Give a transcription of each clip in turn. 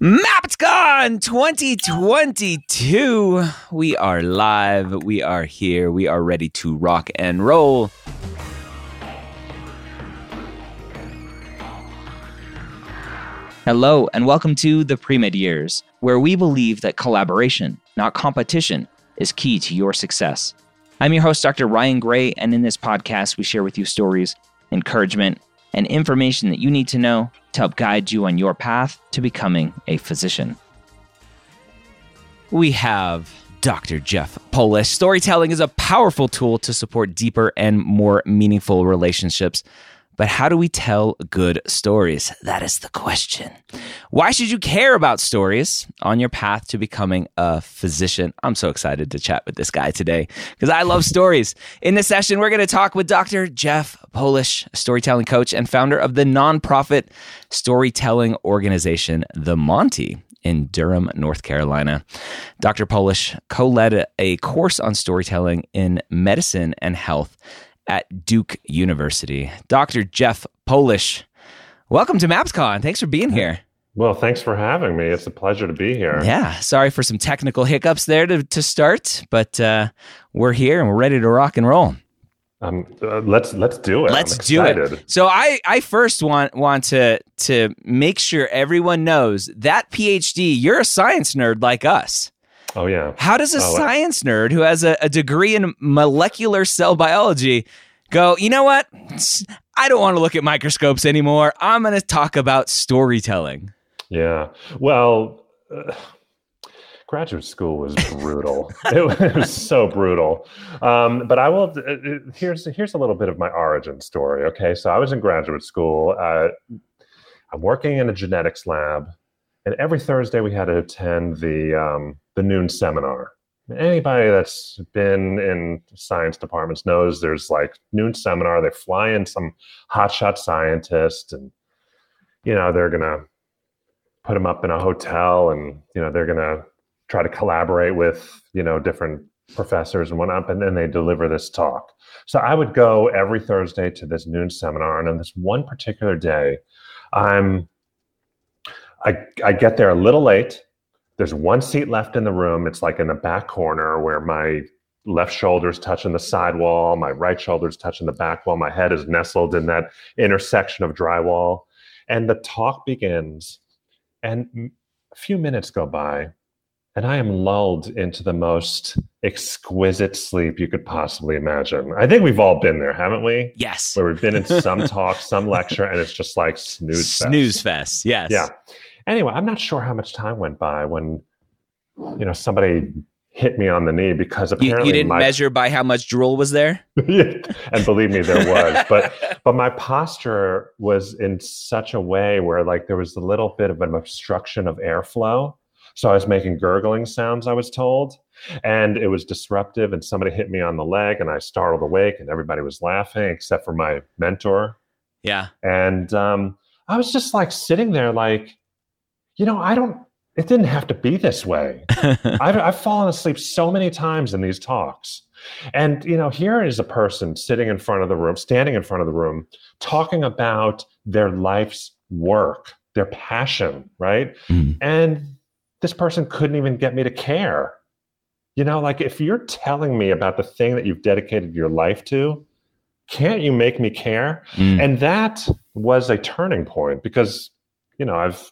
MappCon 2022. We are live. We are here. We are ready to rock and roll. Hello, and welcome to the Pre Med Years, where we believe that collaboration, not competition, is key to your success. I'm your host, Dr. Ryan Gray, and in this podcast, we share with you stories, encouragement, and information that you need to know to help guide you on your path to becoming a physician. We have Dr. Jeff Polish. Storytelling is a powerful tool to support deeper and more meaningful relationships. But how do we tell good stories? That is the question. Why should you care about stories on your path to becoming a physician? I'm so excited to chat with this guy today because I love stories. In this session, we're going to talk with Dr. Jeff Polish, storytelling coach and founder of the nonprofit storytelling organization, The Monti in Durham, North Carolina. Dr. Polish co led a course on storytelling in medicine and health at Duke University. Dr. Jeff Polish, welcome to MappCon. Thanks for being here. Well, thanks for having me. It's a pleasure to be here. Yeah, sorry for some technical hiccups there to, to start, but uh, we're here and we're ready to rock and roll. Um, uh, let's let's do it. Let's do it. So I I first want want to to make sure everyone knows that PhD. You're a science nerd like us. Oh yeah. How does a oh, science nerd who has a, a degree in molecular cell biology go? You know what? I don't want to look at microscopes anymore. I'm going to talk about storytelling. Yeah. Well. Uh, graduate school was brutal. it, was so brutal. Um, but I will. Uh, uh, here's here's a little bit of my origin story. Okay, so I was in graduate school. Uh, I'm working in a genetics lab, and every Thursday we had to attend the um, the noon seminar. Anybody that's been in science departments knows there's like noon seminar. They fly in some hotshot scientist, and you know they're gonna put them up in a hotel, and you know they're gonna try to collaborate with you know different professors and whatnot, and then they deliver this talk. So I would go every Thursday to this noon seminar, and on this one particular day, I'm I, I get there a little late there's one seat left in the room. It's like in the back corner where my left shoulder's touching the sidewall, my right shoulder's touching the back wall, my head is nestled in that intersection of drywall. And the talk begins, and a few minutes go by, and I am lulled into the most exquisite sleep you could possibly imagine. I think we've all been there, haven't we? Yes. Where we've been in some talk, some lecture, and it's just like snooze fest. Snooze fest, yes. Yeah. Anyway, I'm not sure how much time went by when, you know, somebody hit me on the knee because apparently you, you didn't my, measure by how much drool was there. and believe me, there was. but but my posture was in such a way where like there was a little bit of an obstruction of airflow. So I was making gurgling sounds, I was told, and it was disruptive. And somebody hit me on the leg, and I startled awake, and everybody was laughing except for my mentor. Yeah. And um, I was just like sitting there, like, you know, I don't, it didn't have to be this way. I've, I've fallen asleep so many times in these talks. And, you know, here is a person sitting in front of the room, standing in front of the room, talking about their life's work, their passion, right? Mm. And this person couldn't even get me to care. You know, like if you're telling me about the thing that you've dedicated your life to, can't you make me care? Mm. And that was a turning point because, you know, I've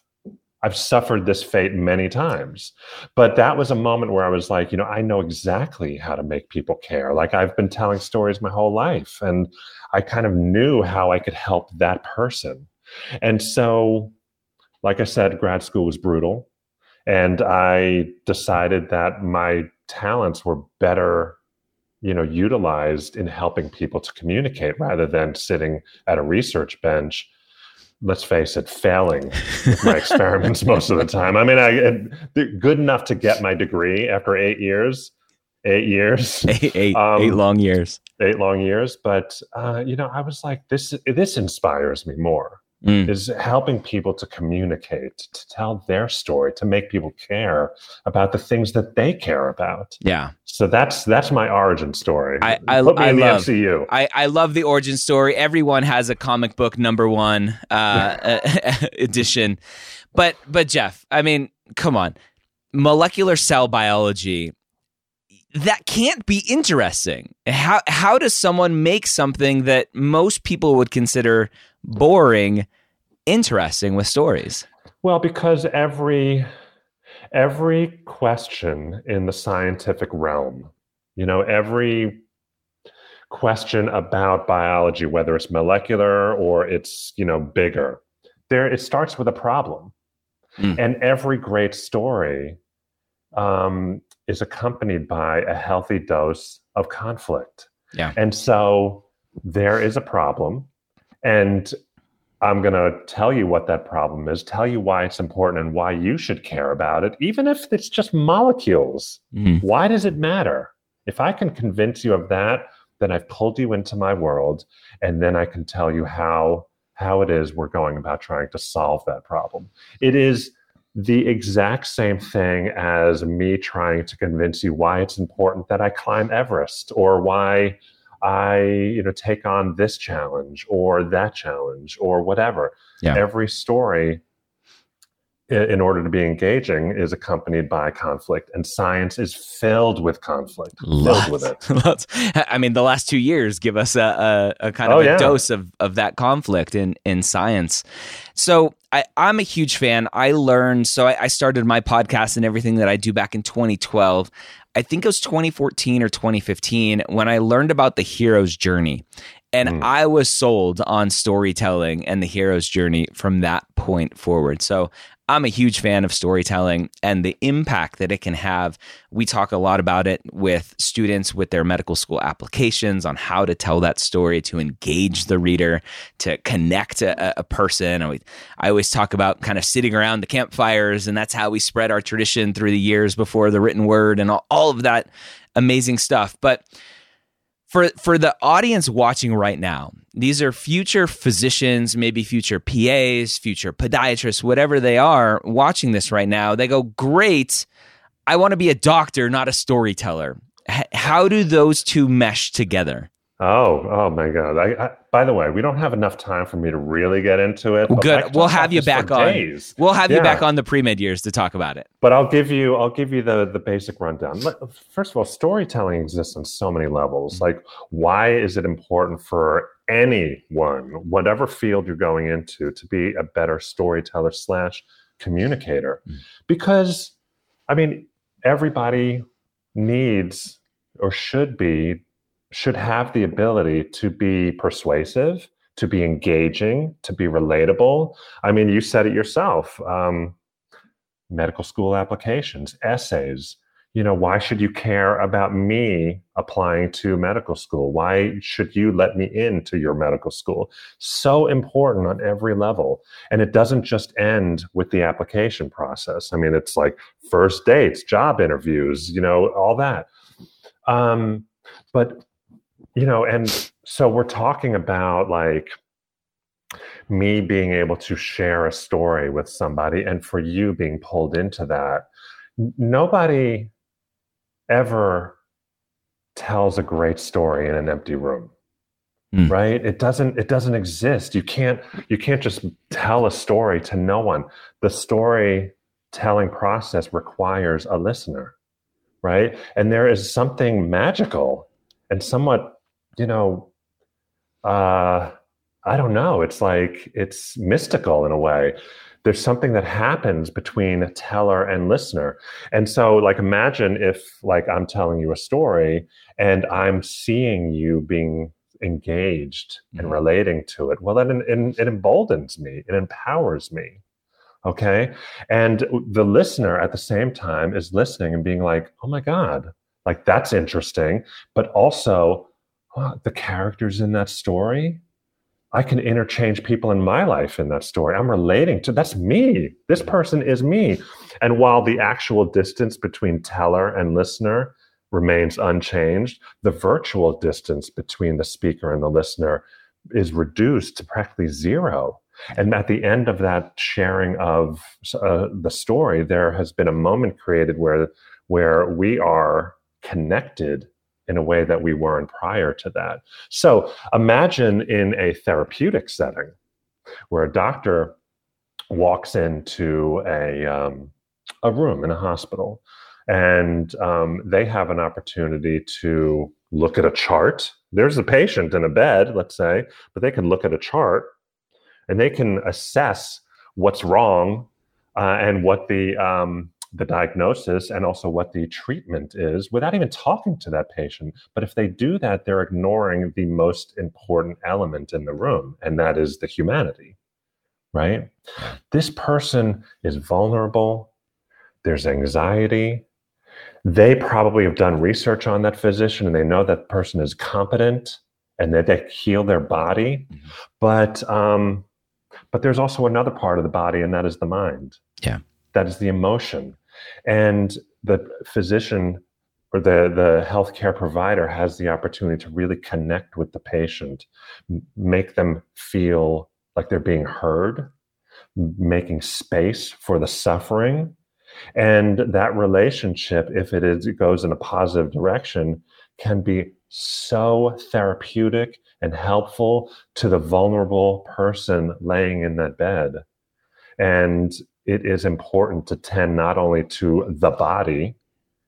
I've suffered this fate many times. But that was a moment where I was like, you know, I know exactly how to make people care. Like I've been telling stories my whole life and I kind of knew how I could help that person. And so, like I said, grad school was brutal. And I decided that my talents were better you know utilized in helping people to communicate rather than sitting at a research bench let's face it, failing my experiments most of the time. I mean, I good enough to get my degree after eight years, eight years, eight, eight, um, eight long years, eight long years. But uh, you know, I was like, this this inspires me more mm. is helping people to communicate, to tell their story, to make people care about the things that they care about. Yeah. So that's that's my origin story. I I, Put me I in love the MCU. I, I love the origin story. Everyone has a comic book number one uh, edition, but but Jeff, I mean, come on, molecular cell biology that can't be interesting. How how does someone make something that most people would consider boring interesting with stories? Well, because every every question in the scientific realm, you know, every question about biology, whether it's molecular or it's, you know, bigger, there it starts with a problem. Mm. And every great story um, is accompanied by a healthy dose of conflict. Yeah. And so there is a problem. And I'm going to tell you what that problem is, tell you why it's important and why you should care about it, even if it's just molecules. Mm-hmm. Why does it matter? If I can convince you of that, then I've pulled you into my world, and then I can tell you how how it is we're going about trying to solve that problem. It is the exact same thing as me trying to convince you why it's important that I climb Everest or why I, you know, take on this challenge or that challenge or whatever. Yeah. Every story in order to be engaging is accompanied by conflict and science is filled with conflict Lots. filled with it i mean the last two years give us a, a, a kind of oh, a yeah. dose of, of that conflict in, in science so I, am a huge fan i learned so I, I started my podcast and everything that i do back in 2012 I think it was 2014 or 2015 when I learned about the hero's journey. And mm. I was sold on storytelling and the hero's journey from that point forward. So I'm a huge fan of storytelling and the impact that it can have. We talk a lot about it with students with their medical school applications on how to tell that story to engage the reader, to connect a, a person. I always talk about kind of sitting around the campfires, and that's how we spread our tradition through the years before the written word and all, all of that amazing stuff. But for for the audience watching right now, these are future physicians, maybe future PAs, future podiatrists, whatever they are watching this right now. They go, "Great, I want to be a doctor, not a storyteller." H- how do those two mesh together? Oh, oh my God! I, I, by the way, we don't have enough time for me to really get into it. Good. We'll have you back on. Days. We'll have yeah. you back on the pre med years to talk about it. But I'll give you, I'll give you the the basic rundown. First of all, storytelling exists on so many levels. Mm-hmm. Like, why is it important for anyone, whatever field you're going into, to be a better storyteller slash communicator? Mm-hmm. Because, I mean, everybody needs or should be should have the ability to be persuasive, to be engaging, to be relatable. I mean, you said it yourself um, medical school applications, essays. You know, why should you care about me applying to medical school? Why should you let me into your medical school? So important on every level. And it doesn't just end with the application process. I mean, it's like first dates, job interviews, you know, all that. Um, but you know and so we're talking about like me being able to share a story with somebody and for you being pulled into that. Nobody ever tells a great story in an empty room mm. right? It doesn't it doesn't exist. You can't you can't just tell a story to no one. The story telling process requires a listener right? And there is something magical and somewhat you know, uh, I don't know. It's like it's mystical in a way there's something that happens between a teller and listener. And so, like, imagine if, like, I'm telling you a story and I'm seeing you being engaged mm-hmm. and relating to it. Well, then it, it emboldens me, it empowers me. Okay. And the listener at the same time is listening and being like, oh my God, like that's interesting. But also, oh, the characters in that story, I can interchange people in my life in that story. I'm relating to that's me. This person is me. And while the actual distance between teller and listener remains unchanged, the virtual distance between the speaker and the listener is reduced to practically zero. And at the end of that sharing of uh, the story, there has been a moment created where where we are connected in a way that we weren't prior to that. So imagine in a therapeutic setting where a doctor walks into a um, a room in a hospital, and um, they have an opportunity to look at a chart. There's a patient in a bed, let's say, but they can look at a chart and they can assess what's wrong uh, and what the um, the diagnosis and also what the treatment is without even talking to that patient. But if they do that, they're ignoring the most important element in the room, and that is the humanity, right? This person is vulnerable. There's anxiety. They probably have done research on that physician and they know that person is competent and that they heal their body. Mm-hmm. But um, but there's also another part of the body, and that is the mind. Yeah. That is the emotion. And the physician or the, the healthcare provider has the opportunity to really connect with the patient, make them feel like they're being heard, making space for the suffering. And that relationship, if it is it goes in a positive direction, can be so therapeutic and helpful to the vulnerable person laying in that bed. And it is important to tend not only to the body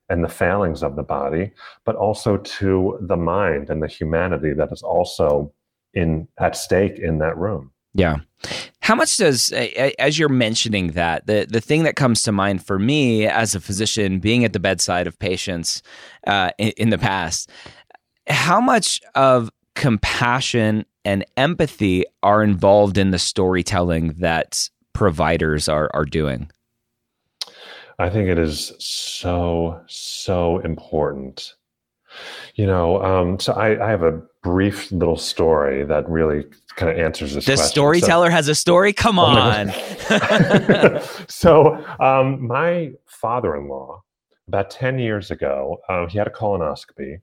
and the failings of the body, but also to the mind and the humanity that is also in at stake in that room. Yeah. How much does, as you're mentioning that, the, the thing that comes to mind for me as a physician, being at the bedside of patients uh, in, in the past, how much of compassion and empathy are involved in the storytelling that providers are are doing? I think it is so so important. You know, um, so I, I have a brief little story that really kind of answers this. The question. storyteller so, has a story. Come oh on. so, um, my father-in-law, about ten years ago, um, he had a colonoscopy,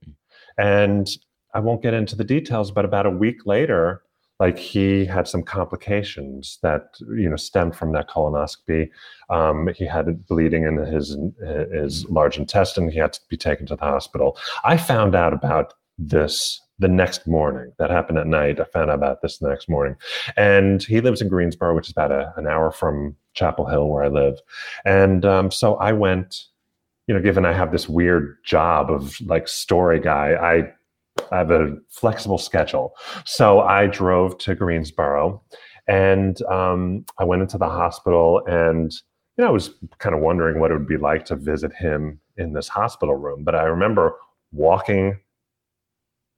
and I won't get into the details, but about a week later, like he had some complications that you know stemmed from that colonoscopy. Um, he had bleeding in his his large intestine. He had to be taken to the hospital. I found out about this the next morning. That happened at night. I found out about this the next morning, and he lives in Greensboro, which is about a, an hour from Chapel Hill, where I live. And um, so I went. You know, given I have this weird job of like story guy, I I have a flexible schedule. So I drove to Greensboro and um, I went into the hospital and you know, I was kind of wondering what it would be like to visit him in this hospital room. But I remember walking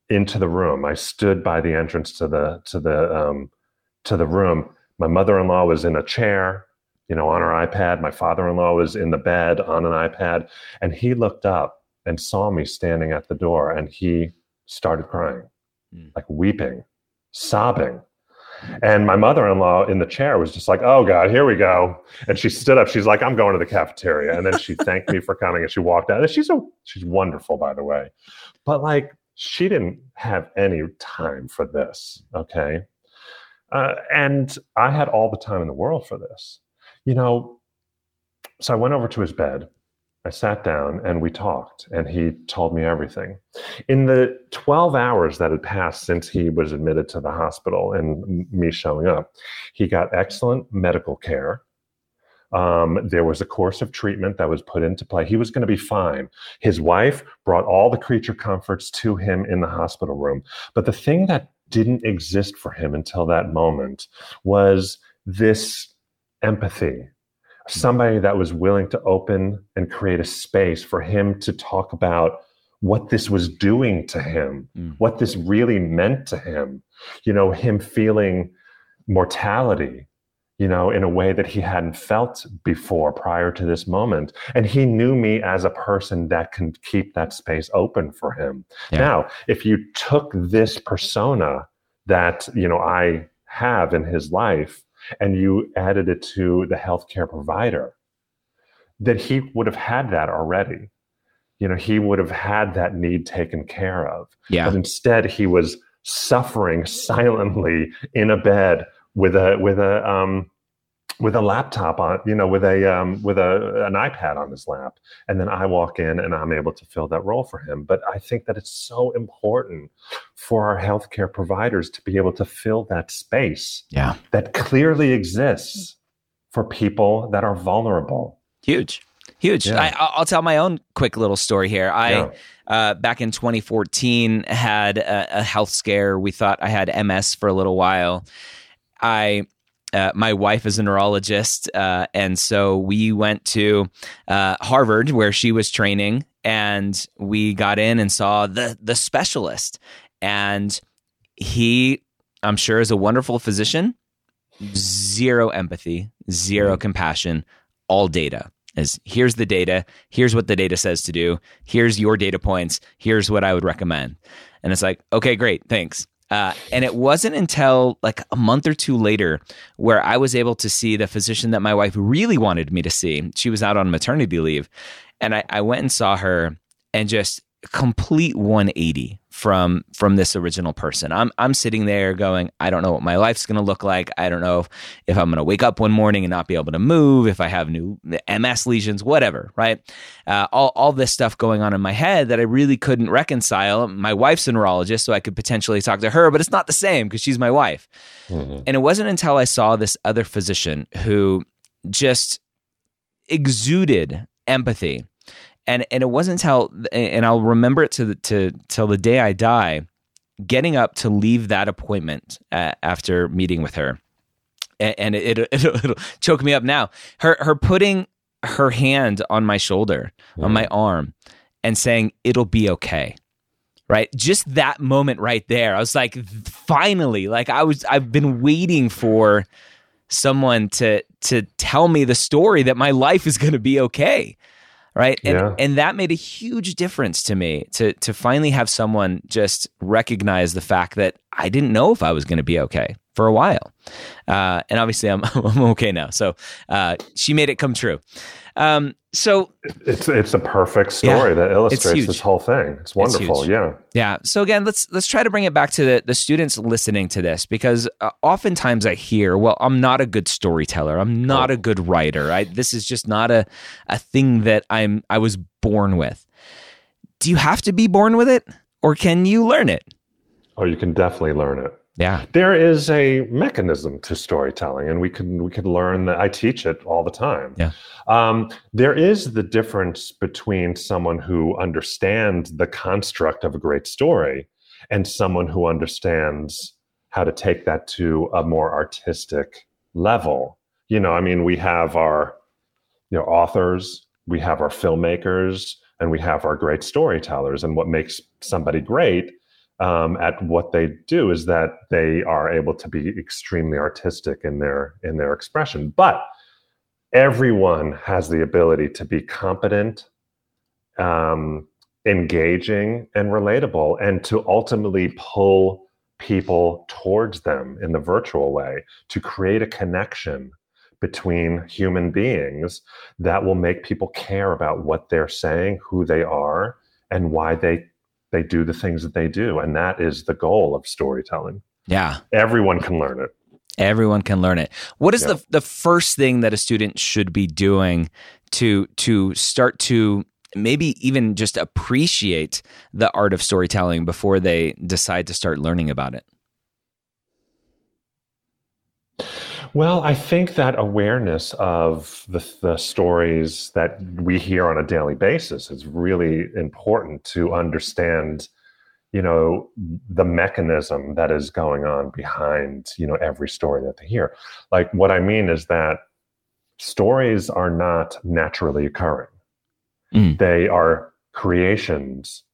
into the room. I stood by the entrance to the to the um, to the room. My mother-in-law was in a chair, you know, on her iPad. My father-in-law was in the bed on an iPad, and he looked up and saw me standing at the door, and he started crying, mm. like weeping, sobbing. And my mother in law in the chair was just like, oh God, here we go. And she stood up. She's like, I'm going to the cafeteria. And then she thanked me for coming and she walked out. And she's a, she's wonderful, by the way. But like, she didn't have any time for this. Okay. Uh, and I had all the time in the world for this. You know, so I went over to his bed I sat down and we talked, and he told me everything. In the 12 hours that had passed since he was admitted to the hospital and me showing up, he got excellent medical care. Um, there was a course of treatment that was put into play. He was going to be fine. His wife brought all the creature comforts to him in the hospital room. But the thing that didn't exist for him until that moment was this empathy, somebody that was willing to open and create a space for him to talk about what this was doing to him, mm. what this really meant to him. You know, him feeling mortality, you know, in a way that he hadn't felt before prior to this moment. And he knew me as a person that can keep that space open for him. Yeah. Now, if you took this persona that, you know, I have in his life and you added it to the healthcare provider, then he would have had that already. You know, he would have had that need taken care of. Yeah. But instead, he was suffering silently in a bed with a with a um, with a laptop on, you know, with a um, with a an iPad on his lap, and then I walk in and I'm able to fill that role for him. But I think that it's so important for our healthcare providers to be able to fill that space, yeah, that clearly exists for people that are vulnerable. Huge, huge. Yeah. I, will tell my own quick little story here. I. Yeah. Uh, back in 2014, had a, a health scare. We thought I had MS for a little while, I uh, my wife is a neurologist, uh, and so we went to uh, Harvard where she was training, and we got in and saw the the specialist, and he, I'm sure, is a wonderful physician. Zero empathy, zero mm-hmm. compassion, all data. Is here's the data, here's what the data says to do, here's your data points, here's what I would recommend, and it's like, okay, great, thanks uh, and it wasn't until like a month or two later where I was able to see the physician that my wife really wanted me to see. She was out on maternity leave. And I, I went and saw her and just complete 180 from from this original person. I'm I'm sitting there going, I don't know what my life's going to look like. I don't know if, if I'm going to wake up one morning and not be able to move, if I have new MS lesions, whatever, right? Uh, all all this stuff going on in my head that I really couldn't reconcile. My wife's a neurologist, so I could potentially talk to her, but it's not the same because she's my wife. Mm-hmm. And it wasn't until I saw this other physician who just exuded empathy and and it wasn't until and I'll remember it to the, to till the day I die, getting up to leave that appointment uh, after meeting with her, and, and it, it, it'll, it'll choke me up now. Her her putting her hand on my shoulder, mm. on my arm, and saying it'll be okay. Right, just that moment right there. I was like, finally, like I was. I've been waiting for someone to to tell me the story that my life is going to be okay right and yeah. and that made a huge difference to me to to finally have someone just recognize the fact that I didn't know if I was going to be okay for a while uh, and obviously I'm I'm okay now so uh, she made it come true um, so it's it's a perfect story yeah, that illustrates this whole thing. It's wonderful. It's yeah. Yeah. So again, let's let's try to bring it back to the, the students listening to this because uh, oftentimes I hear, well, I'm not a good storyteller. I'm not oh. a good writer. I, this is just not a a thing that I'm I was born with. Do you have to be born with it or can you learn it? Oh, you can definitely learn it. Yeah. There is a mechanism to storytelling, and we can we can learn that. I teach it all the time. Yeah. Um, there is the difference between someone who understands the construct of a great story and someone who understands how to take that to a more artistic level. You know, I mean, we have our you know authors, we have our filmmakers, and we have our great storytellers. And what makes somebody great um, at what they do is that they are able to be extremely artistic in their in their expression. But everyone has the ability to be competent um, engaging and relatable and to ultimately pull people towards them in the virtual way to create a connection between human beings that will make people care about what they're saying who they are and why they they do the things that they do. And that is the goal of storytelling. Yeah. Everyone can learn it. Everyone can learn it. What is yeah. the the first thing that a student should be doing to to start to maybe even just appreciate the art of storytelling before they decide to start learning about it? Well, I think that awareness of the, the stories that we hear on a daily basis is really important to understand, you know, the mechanism that is going on behind, you know, every story that they hear. Like what I mean is that stories are not naturally occurring. Mm. They are creations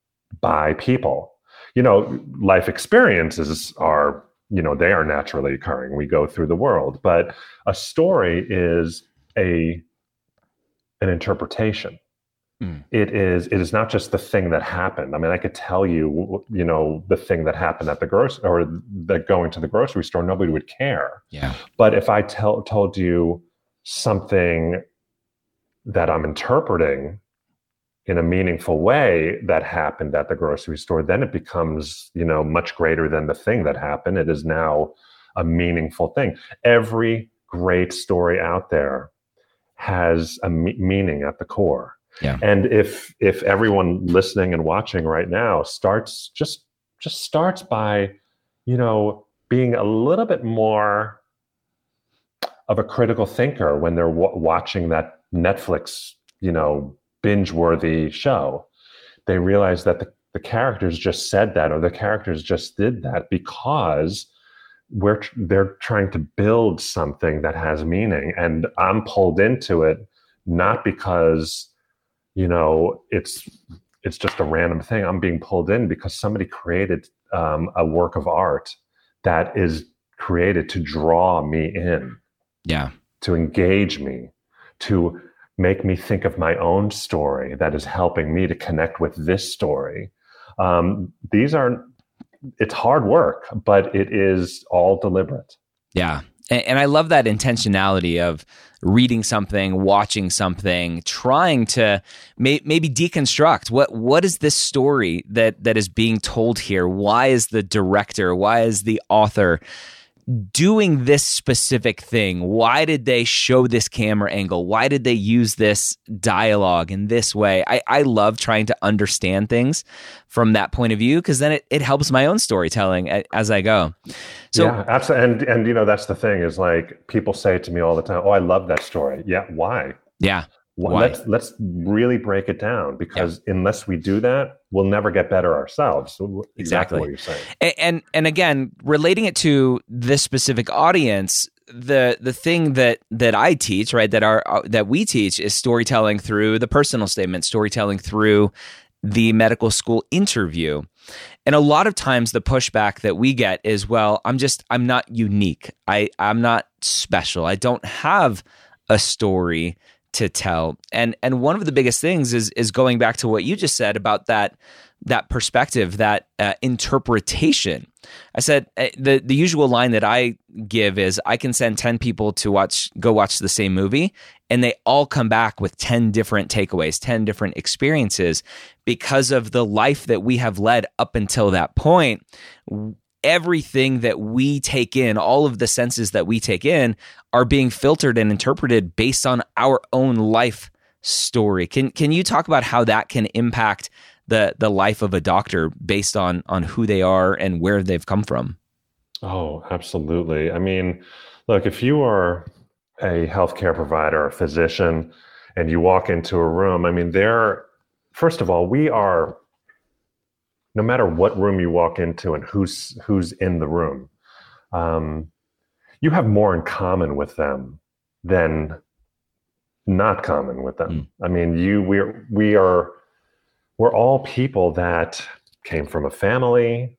by people. You know, life experiences are, you know, they are naturally occurring. We go through the world, but a story is a an interpretation. Mm. It is it is not just the thing that happened. I mean, I could tell you, you know, the thing that happened at the grocery or that going to the grocery store, nobody would care. Yeah. But if I tell told you something that I'm interpreting in a meaningful way that happened at the grocery store, then it becomes, you know, much greater than the thing that happened. It is now a meaningful thing. Every great story out there has a me- meaning at the core. Yeah. And if if everyone listening and watching right now starts just just starts by, you know, being a little bit more of a critical thinker when they're w- watching that Netflix, you know, binge-worthy show, they realize that the, the characters just said that or the characters just did that because we're they're trying to build something that has meaning and i'm pulled into it not because you know it's it's just a random thing i'm being pulled in because somebody created um, a work of art that is created to draw me in Yeah. to engage me to make me think of my own story that is helping me to connect with this story um, these are it's hard work but it is all deliberate Yeah. And, and I love that intentionality of reading something, watching something, trying to may, maybe deconstruct what what is this story that that is being told here? Why is the director, why is the author doing this specific thing? Why did they show this camera angle? Why did they use this dialogue in this way? I, I love trying to understand things from that point of view because then it, it helps my own storytelling as I go. So yeah absolutely and and you know that's the thing is like people say to me all the time oh i love that story yeah why yeah, Why? let's let's really break it down because unless we do that we'll never get better ourselves. So Exactly. exactly. what you're saying. And, and and again relating it to this specific audience the the thing that that I teach right that our uh, that we teach is storytelling through the personal statement storytelling through the medical school interview. And a lot of times the pushback that we get is well I'm just I'm not unique. I I'm not special. I don't have a story to tell. And and one of the biggest things is is going back to what you just said about that that perspective that uh, interpretation. I said uh, the the usual line that i give is i can send 10 people to watch go watch the same movie and they all come back with 10 different takeaways 10 different experiences because of the life that we have led up until that point. Everything that we take in, all of the senses that we take in, are being filtered and interpreted based on our own life story. Can can you talk about how that can impact the the life of a doctor based on on who they are and where they've come from? Oh, absolutely. I mean, look, if you are a healthcare provider, a physician, and you walk into a room, I mean, there, first of all, we are, no matter what room you walk into and who's who's in the room, um, you have more in common with them than not common with them. I mean, you we're we are we're all people that came from a family,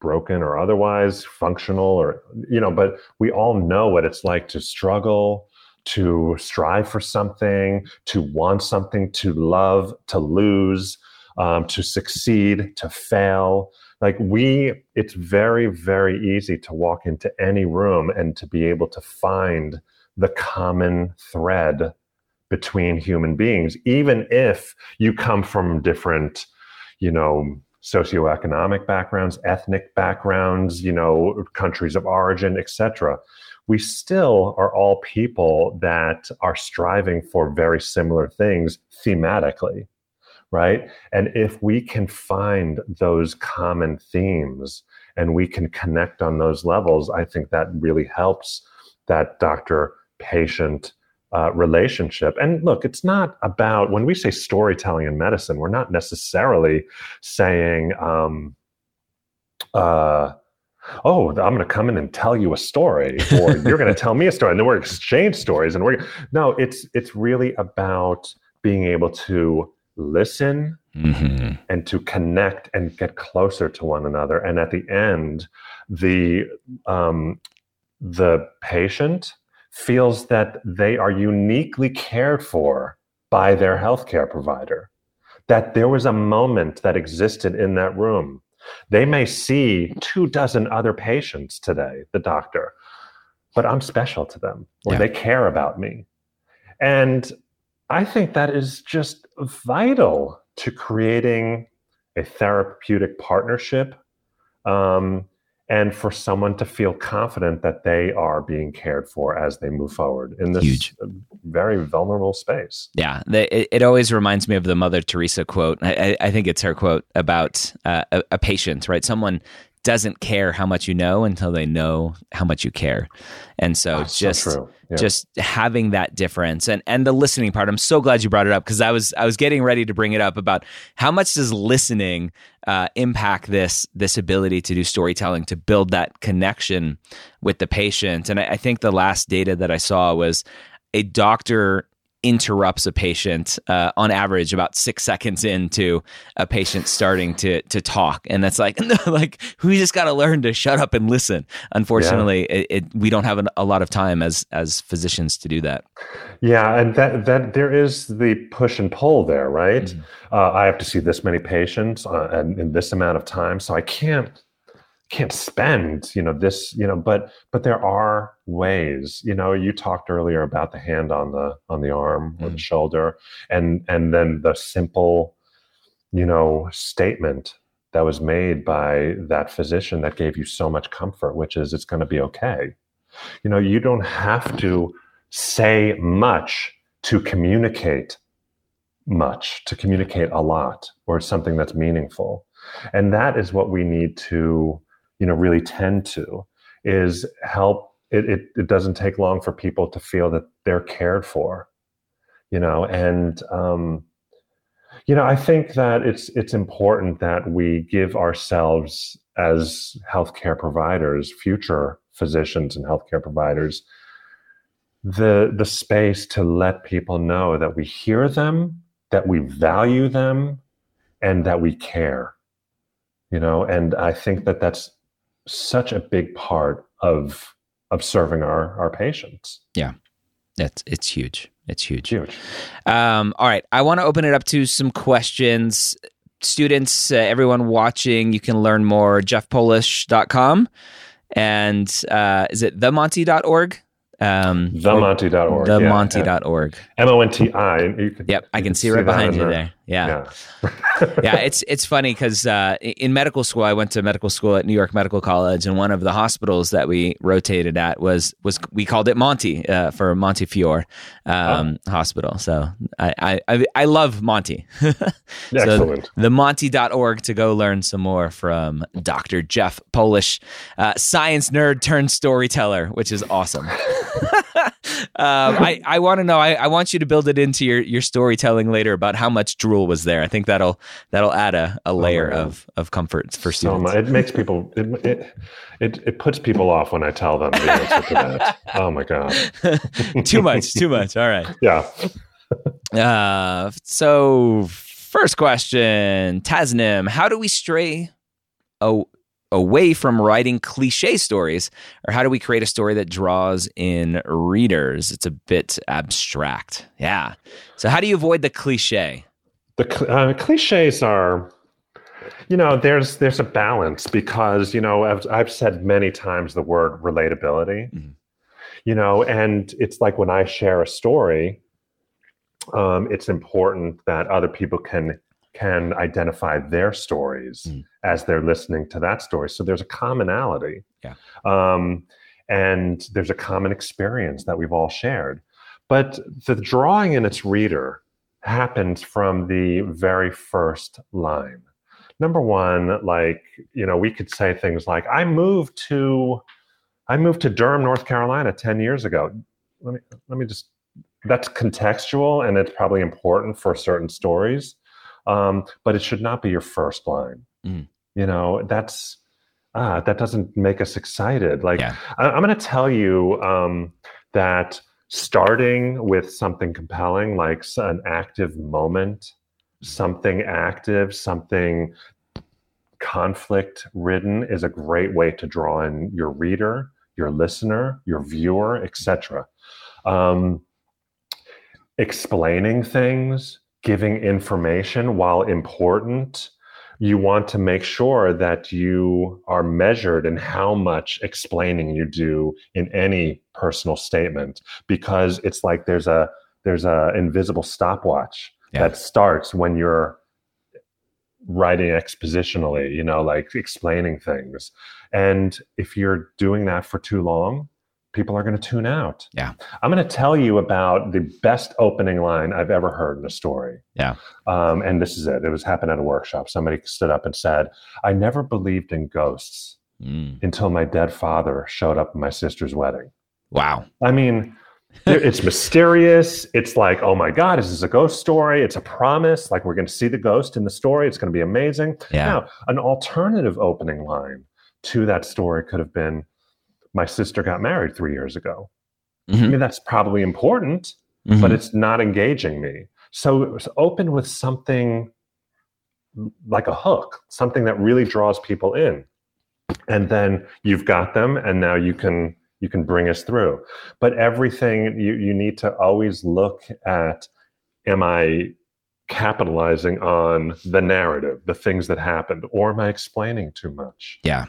broken or otherwise, functional or you know, but we all know what it's like to struggle, to strive for something, to want something, to love, to lose, um, to succeed, to fail. Like we, it's very, very easy to walk into any room and to be able to find the common thread between human beings, even if you come from different, you know, socioeconomic backgrounds, ethnic backgrounds, you know, countries of origin, etc. We still are all people that are striving for very similar things thematically, right? And if we can find those common themes and we can connect on those levels, I think that really helps that doctor patient uh, relationship. And look, it's not about when we say storytelling in medicine, we're not necessarily saying, um, uh, oh, I'm going to come in and tell you a story, or you're going to tell me a story, and then we're exchange stories, and we're no, it's it's really about being able to listen mm-hmm. and to connect and get closer to one another, and at the end, the um, the patient feels that they are uniquely cared for by their healthcare provider. That there was a moment that existed in that room they may see two dozen other patients today, the doctor, but I'm special to them or yeah. they care about me. And I think that is just vital to creating a therapeutic partnership um, and for someone to feel confident that they are being cared for as they move forward in this Huge. very vulnerable space. Yeah, it, it, always reminds me of the Mother Teresa quote. I, I think it's her quote about uh, a, a patient, right? Someone doesn't care how much you know until they know how much you care. And so oh, just so yeah. just having that difference and and the listening part. I'm so glad you brought it up because I was I was getting ready to bring it up about how much does listening uh, impact this this ability to do storytelling to build that connection with the patient. And I, I think the last data that I saw was a doctor interrupts a patient uh, on average about six seconds into a patient starting to to talk and that's like like we just got to learn to shut up and listen unfortunately yeah. it, it, we don't have an, a lot of time as as physicians to do that yeah and that that there is the push and pull there right mm-hmm. uh, i have to see this many patients uh, and in this amount of time so i can't can't spend you know this you know but but there are ways you know you talked earlier about the hand on the on the arm or mm. the shoulder and and then the simple you know statement that was made by that physician that gave you so much comfort which is it's going to be okay you know you don't have to say much to communicate much to communicate a lot or something that's meaningful and that is what we need to you know really tend to is help it, it, it doesn't take long for people to feel that they're cared for you know and um, you know i think that it's it's important that we give ourselves as healthcare providers future physicians and healthcare providers the the space to let people know that we hear them that we value them and that we care you know and i think that that's such a big part of of serving our our patients. Yeah, it's it's huge. It's huge. Huge. Um, all right, I want to open it up to some questions. Students, uh, everyone watching, you can learn more jeffpolish.com and uh, is it themonti.org? Um, themonti.org. Themonti.org. Yeah. M-O-N-T-I. Yep, I can see, see right behind you the, there. Yeah. Yeah, yeah it's it's funny because uh, in medical school, I went to medical school at New York Medical College, and one of the hospitals that we rotated at was was we called it Monty uh, for Montefiore um, oh. Hospital. So I, I I love Monty. so Excellent. Themonti.org to go learn some more from Dr. Jeff Polish, uh, science nerd turned storyteller, which is awesome. um, I, I want to know. I, I want you to build it into your, your storytelling later about how much drool was there. I think that'll that'll add a, a layer oh of, of comfort for students. So it makes people it, it, it it puts people off when I tell them the answer to that. Oh my god! too much, too much. All right. Yeah. uh, so first question, Tasnim, how do we stray? Oh, away from writing cliche stories or how do we create a story that draws in readers? It's a bit abstract. Yeah. So how do you avoid the cliche? The uh, cliches are you know there's there's a balance because you know I've, I've said many times the word relatability. Mm-hmm. you know and it's like when i share a story um, it's important that other people can can identify their stories mm. as they're listening to that story. So there's a commonality. Yeah. Um, and there's a common experience that we've all shared. But the drawing in its reader happens from the very first line. Number one, like, you know, we could say things like, I moved to I moved to Durham, North Carolina 10 years ago. Let me let me just that's contextual and it's probably important for certain stories um, but it should not be your first line. Mm. You know, that's ah, that doesn't make us excited. Like, Yeah. I, I'm going to tell you um, that starting with something compelling, like an active moment, something active, something conflict ridden, is a great way to draw in your reader, your listener, your viewer, etc. Um, explaining things, giving information while important you want to make sure that you are measured in how much explaining you do in any personal statement because it's like there's a there's a invisible stopwatch Yeah. that starts when you're writing expositionally you know like explaining things and if you're doing that for too long people are going to tune out Yeah. i'm going to tell you about the best opening line i've ever heard in a story Yeah. um, and this is it. It was happened at a workshop. Somebody stood up and said, "I never believed in ghosts Mm. until my dead father showed up at my sister's wedding." Wow. I mean, it's mysterious. It's like, oh my god, is this a ghost story? It's a promise. Like we're going to see the ghost in the story. It's going to be amazing. Yeah. Now, an alternative opening line to that story could have been, "My sister got married three years ago." I Mhm. mean, that's probably important Mhm. but it's not engaging me. So it was open with something like a hook, something that really draws people in. And then you've got them and now you can you can bring us through. But everything you you need to always look at am I capitalizing on the narrative, the things that happened, or am I explaining too much? Yeah.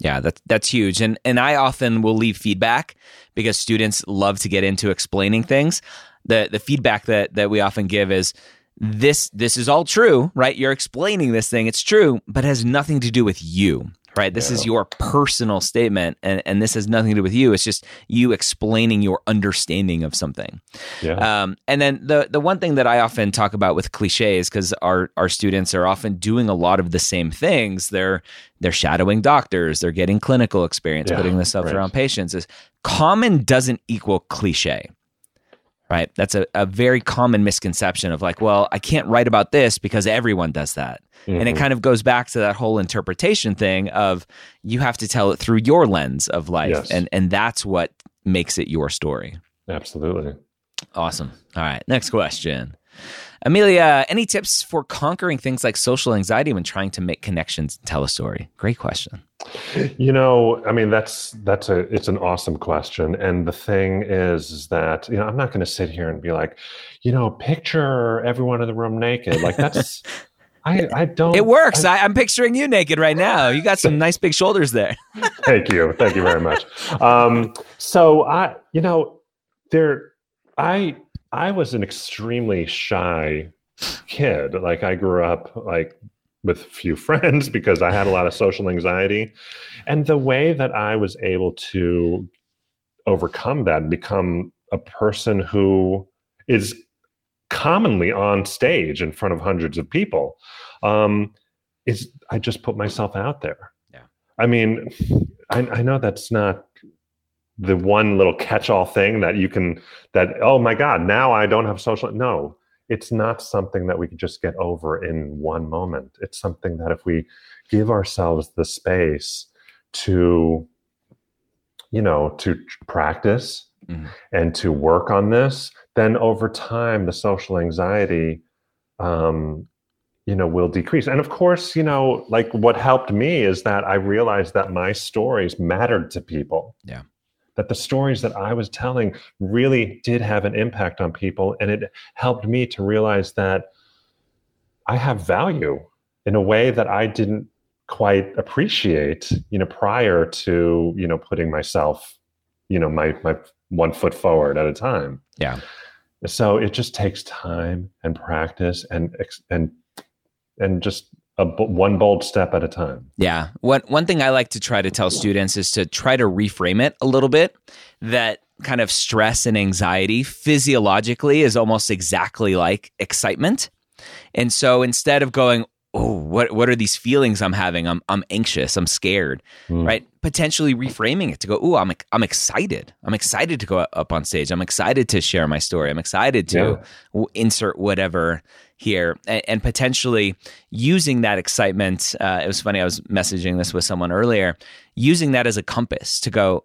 Yeah, that's that's huge. And and I often will leave feedback because students love to get into explaining things. The the feedback that that we often give is this this is all true, right? You're explaining this thing, it's true, but it has nothing to do with you. Right? This is your personal statement and, and this has nothing to do with you. It's just you explaining your understanding of something. Yeah. Um, and then the the one thing that I often talk about with cliches, because our our students are often doing a lot of the same things. They're they're shadowing doctors, they're getting clinical experience, Yeah, putting this stuff right. around patients. Is common doesn't equal cliche. Right. That's a, a very common misconception of like, well, I can't write about this because everyone does that. And it Mhm. kind of goes back to that whole interpretation thing of you have to tell it through your lens of life. Yes. And and that's what makes it your story. Absolutely. Awesome. All right. Next question. Amelia, any tips for conquering things like social anxiety when trying to make connections and tell a story? Great question. You know, I mean, that's that's a it's an awesome question, and the thing is, is that you know, I'm not going to sit here and be like, you know, picture everyone in the room naked. Like that's, I I don't. It works. I, I'm picturing you naked right now. You got some nice big shoulders there. Thank you, thank you very much. Um, so I, you know, there, I I was an extremely shy kid. Like I grew up like with few friends because I had a lot of social anxiety. And the way that I was able to overcome that and become a person who is commonly on stage in front of hundreds of people um, is I just put myself out there. Yeah. I mean, I, I know that's not the one little catch-all thing that you can that oh my god now i don't have social no it's not something that we can just get over in one moment it's something that if we give ourselves the space to you know to practice Mhm. and to work on this then over time the social anxiety um you know will decrease and of course you know like what helped me is that i realized that my stories mattered to people Yeah. That the stories that i was telling really did have an impact on people and it helped me to realize that i have value in a way that i didn't quite appreciate you know prior to you know putting myself you know my my one foot forward at a time Yeah. so it just takes time and practice and and and just a one bold step at a time Yeah. One one thing I like to try to tell students is to try to reframe it a little bit. That kind of stress and anxiety physiologically is almost exactly like excitement. And so instead of going, oh, what what are these feelings I'm having? I'm I'm anxious. I'm scared. Mm. Right? Potentially reframing it to go, oh, I'm I'm excited. I'm excited to go up on stage. I'm excited to share my story. I'm excited to yeah. insert whatever here, and, and, potentially using that excitement. Uh, it was funny. I was messaging this with someone earlier. Using that as a compass to go,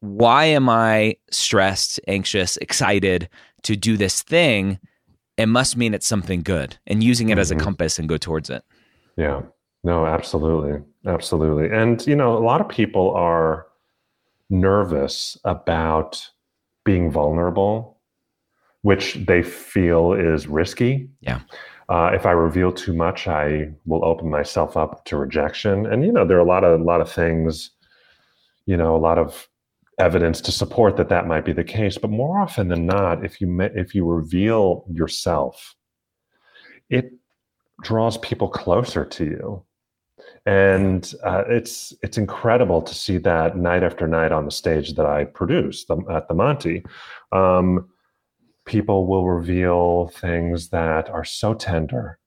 why am I stressed, anxious, excited to do this thing? It must mean it's something good and using it mm-hmm. as a mm-hmm. compass and go towards it. Yeah. No, absolutely. Absolutely. And, you know, a lot of people are nervous about being vulnerable, which they feel is risky. Yeah. Uh, if I reveal too much, I will open myself up to rejection. And, you know, there are a lot of, a lot of things, you know, a lot of evidence to support that that might be the case. But more often than not, if you if you reveal yourself, it draws people closer to you, and uh, it's it's incredible to see that night after night on the stage that I produce the, at the Monti. Um, people will reveal things that are so tender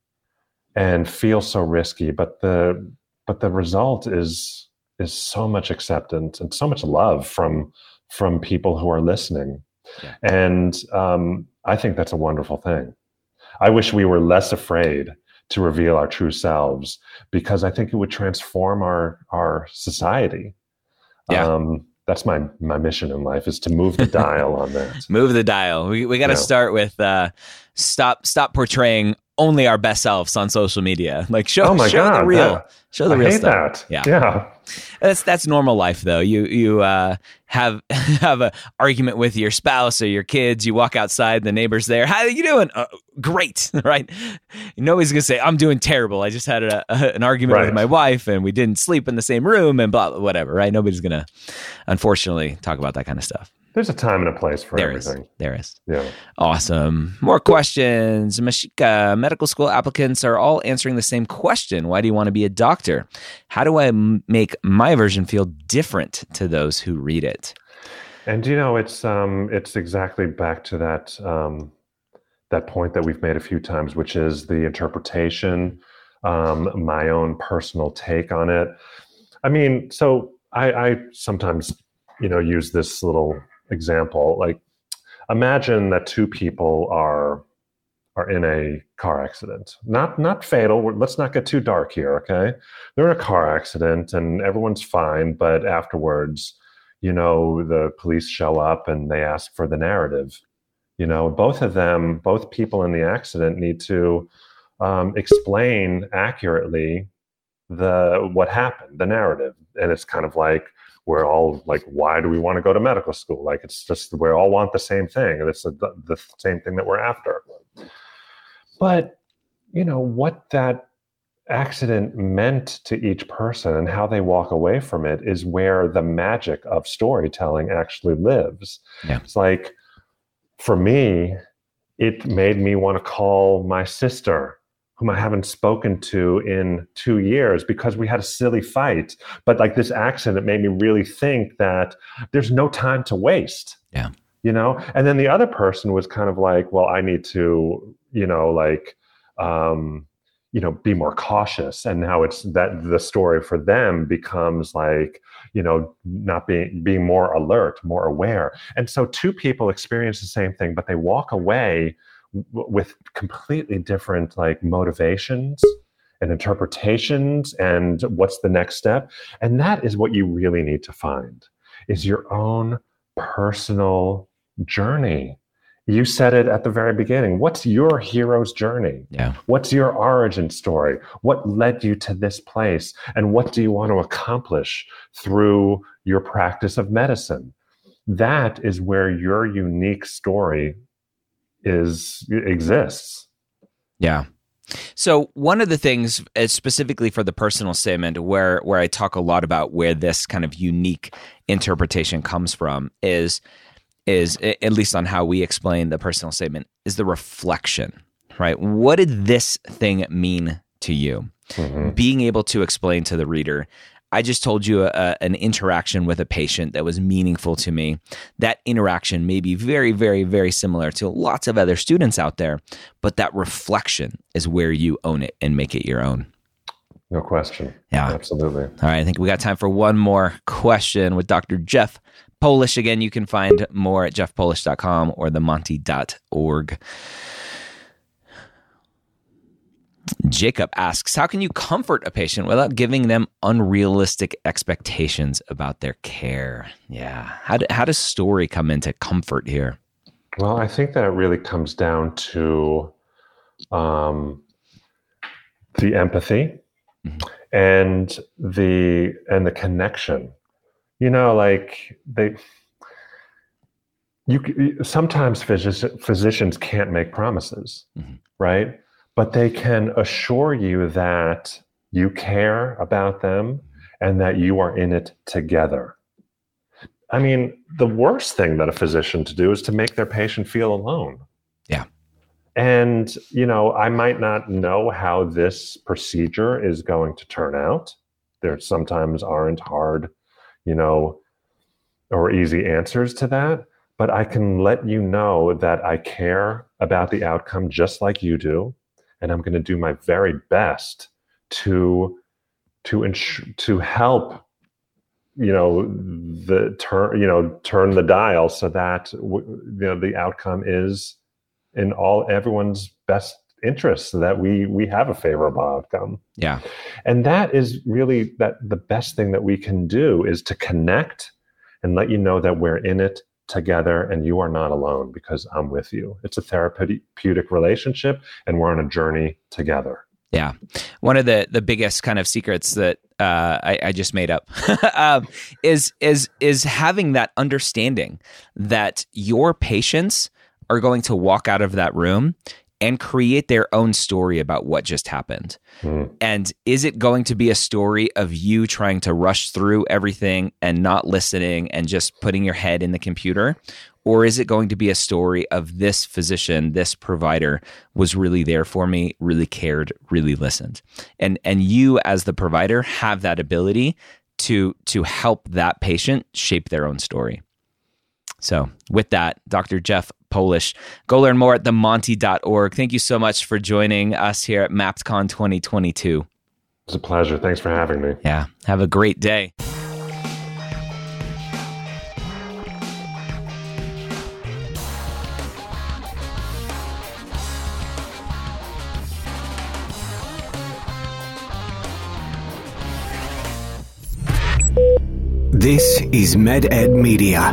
and feel so risky, but the but the result is is so much acceptance and so much love from from people who are listening yeah. and um, i think that's a wonderful thing i wish we were less afraid to reveal our true selves because i think it would transform our our society yeah. Um, that's my my mission in life is to move the dial on that move the dial we, we got to yeah. start with uh, stop stop portraying only our best selves on social media. Like show, oh show God, the real, that, show the I real stuff. That. Yeah, yeah. That's that's normal life though. You you uh, have have an argument with your spouse or your kids. You walk outside, the neighbor's there. How are you doing? Uh, great, right? Nobody's gonna say I'm doing terrible. I just had a, a, an argument right. with my wife and we didn't sleep in the same room and blah whatever. Right? Nobody's gonna, unfortunately, talk about that kind of stuff. There's a time and a place for there everything. Is. There is. Yeah. Awesome. More questions. Mashika, medical school applicants are all answering the same question. Why do you want to be a doctor? How do I m- make my version feel different to those who read it? And you know, it's um, it's exactly back to that um, that point that we've made a few times, which is the interpretation, um, my own personal take on it. I mean, so I, I sometimes, you know, use this little example, like imagine that two people are are in a car accident. Not not fatal. Let's not get too dark here, okay? They're in a car accident and everyone's fine, but afterwards, you know, the police show up and they ask for the narrative. You know, both of them, both people in the accident need to um, explain accurately the what happened, the narrative, and it's kind of like we're all like, why do we want to go to medical school? Like, it's just we all want the same thing, and it's the, the same thing that we're after. But you know what that accident meant to each person and how they walk away from it is where the magic of storytelling actually lives. Yeah. It's like for me, it made me want to call my sister whom I haven't spoken to in two years because we had a silly fight. But like this accident made me really think that there's no time to waste. Yeah. You know? And then the other person was kind of like, well, I need to, you know, like, um, you know, be more cautious. And now it's that the story for them becomes like, you know, not being being more alert, more aware. And so two people experience the same thing, but they walk away with completely different like motivations and interpretations and what's the next step and that is what you really need to find is your own personal journey you said it at the very beginning. What's your hero's journey? Yeah. What's your origin story? What led you to this place? And what do you want to accomplish through your practice of medicine? That is where your unique story is exists. Yeah. So one of the things, uh, specifically for the personal statement, where where I talk a lot about where this kind of unique interpretation comes from, is is at least on how we explain the personal statement, is the reflection. Right? What did this thing mean to you? Mm-hmm. Being able to explain to the reader I just told you a, an interaction with a patient that was meaningful to me. That interaction may be very, very, very similar to lots of other students out there, but that reflection is where you own it and make it your own. No question. Yeah. Absolutely. All right. I think we got time for one more question with Dr. Jeff Polish. Again, you can find more at jeffpolish.com or themonti.org. Jacob asks, How can you comfort a patient without giving them unrealistic expectations about their care? Yeah. How, do, how does story come into comfort here? Well, I think that it really comes down to um, the empathy mm-hmm. and the and the connection. You know, like they you sometimes phys- physicians can't make promises, mm-hmm. right? But they can assure you that you care about them and that you are in it together. I mean, the worst thing that a physician to do is to make their patient feel alone. Yeah. And, you know, I might not know how this procedure is going to turn out. There sometimes aren't hard, you know, or easy answers to that. But I can let you know that I care about the outcome just like you do. And I'm going to do my very best to to ins- to help you know the turn you know turn the dial so that you know the outcome is in all everyone's best interest so that we we have a favorable outcome. Yeah. And that is really that the best thing that we can do is to connect and let you know that we're in it together and you are not alone because i'm with you. It's a therapeutic relationship and we're on a journey together. Yeah, one of the the biggest kind of secrets that uh, I, I, just made up um, is is is having that understanding that your patients are going to walk out of that room and create their own story about what just happened. Mm. And is it going to be a story of you trying to rush through everything and not listening and just putting your head in the computer? Or is it going to be a story of this physician, this provider was really there for me, really cared, really listened? And and you as the provider have that ability to to help that patient shape their own story. So, with that, Dr. Jeff Polish, go learn more at themonti.org. Thank you so much for joining us here at MappCon 2022. It's a pleasure. Thanks for having me. Yeah. Have a great day. This is MedEd Media.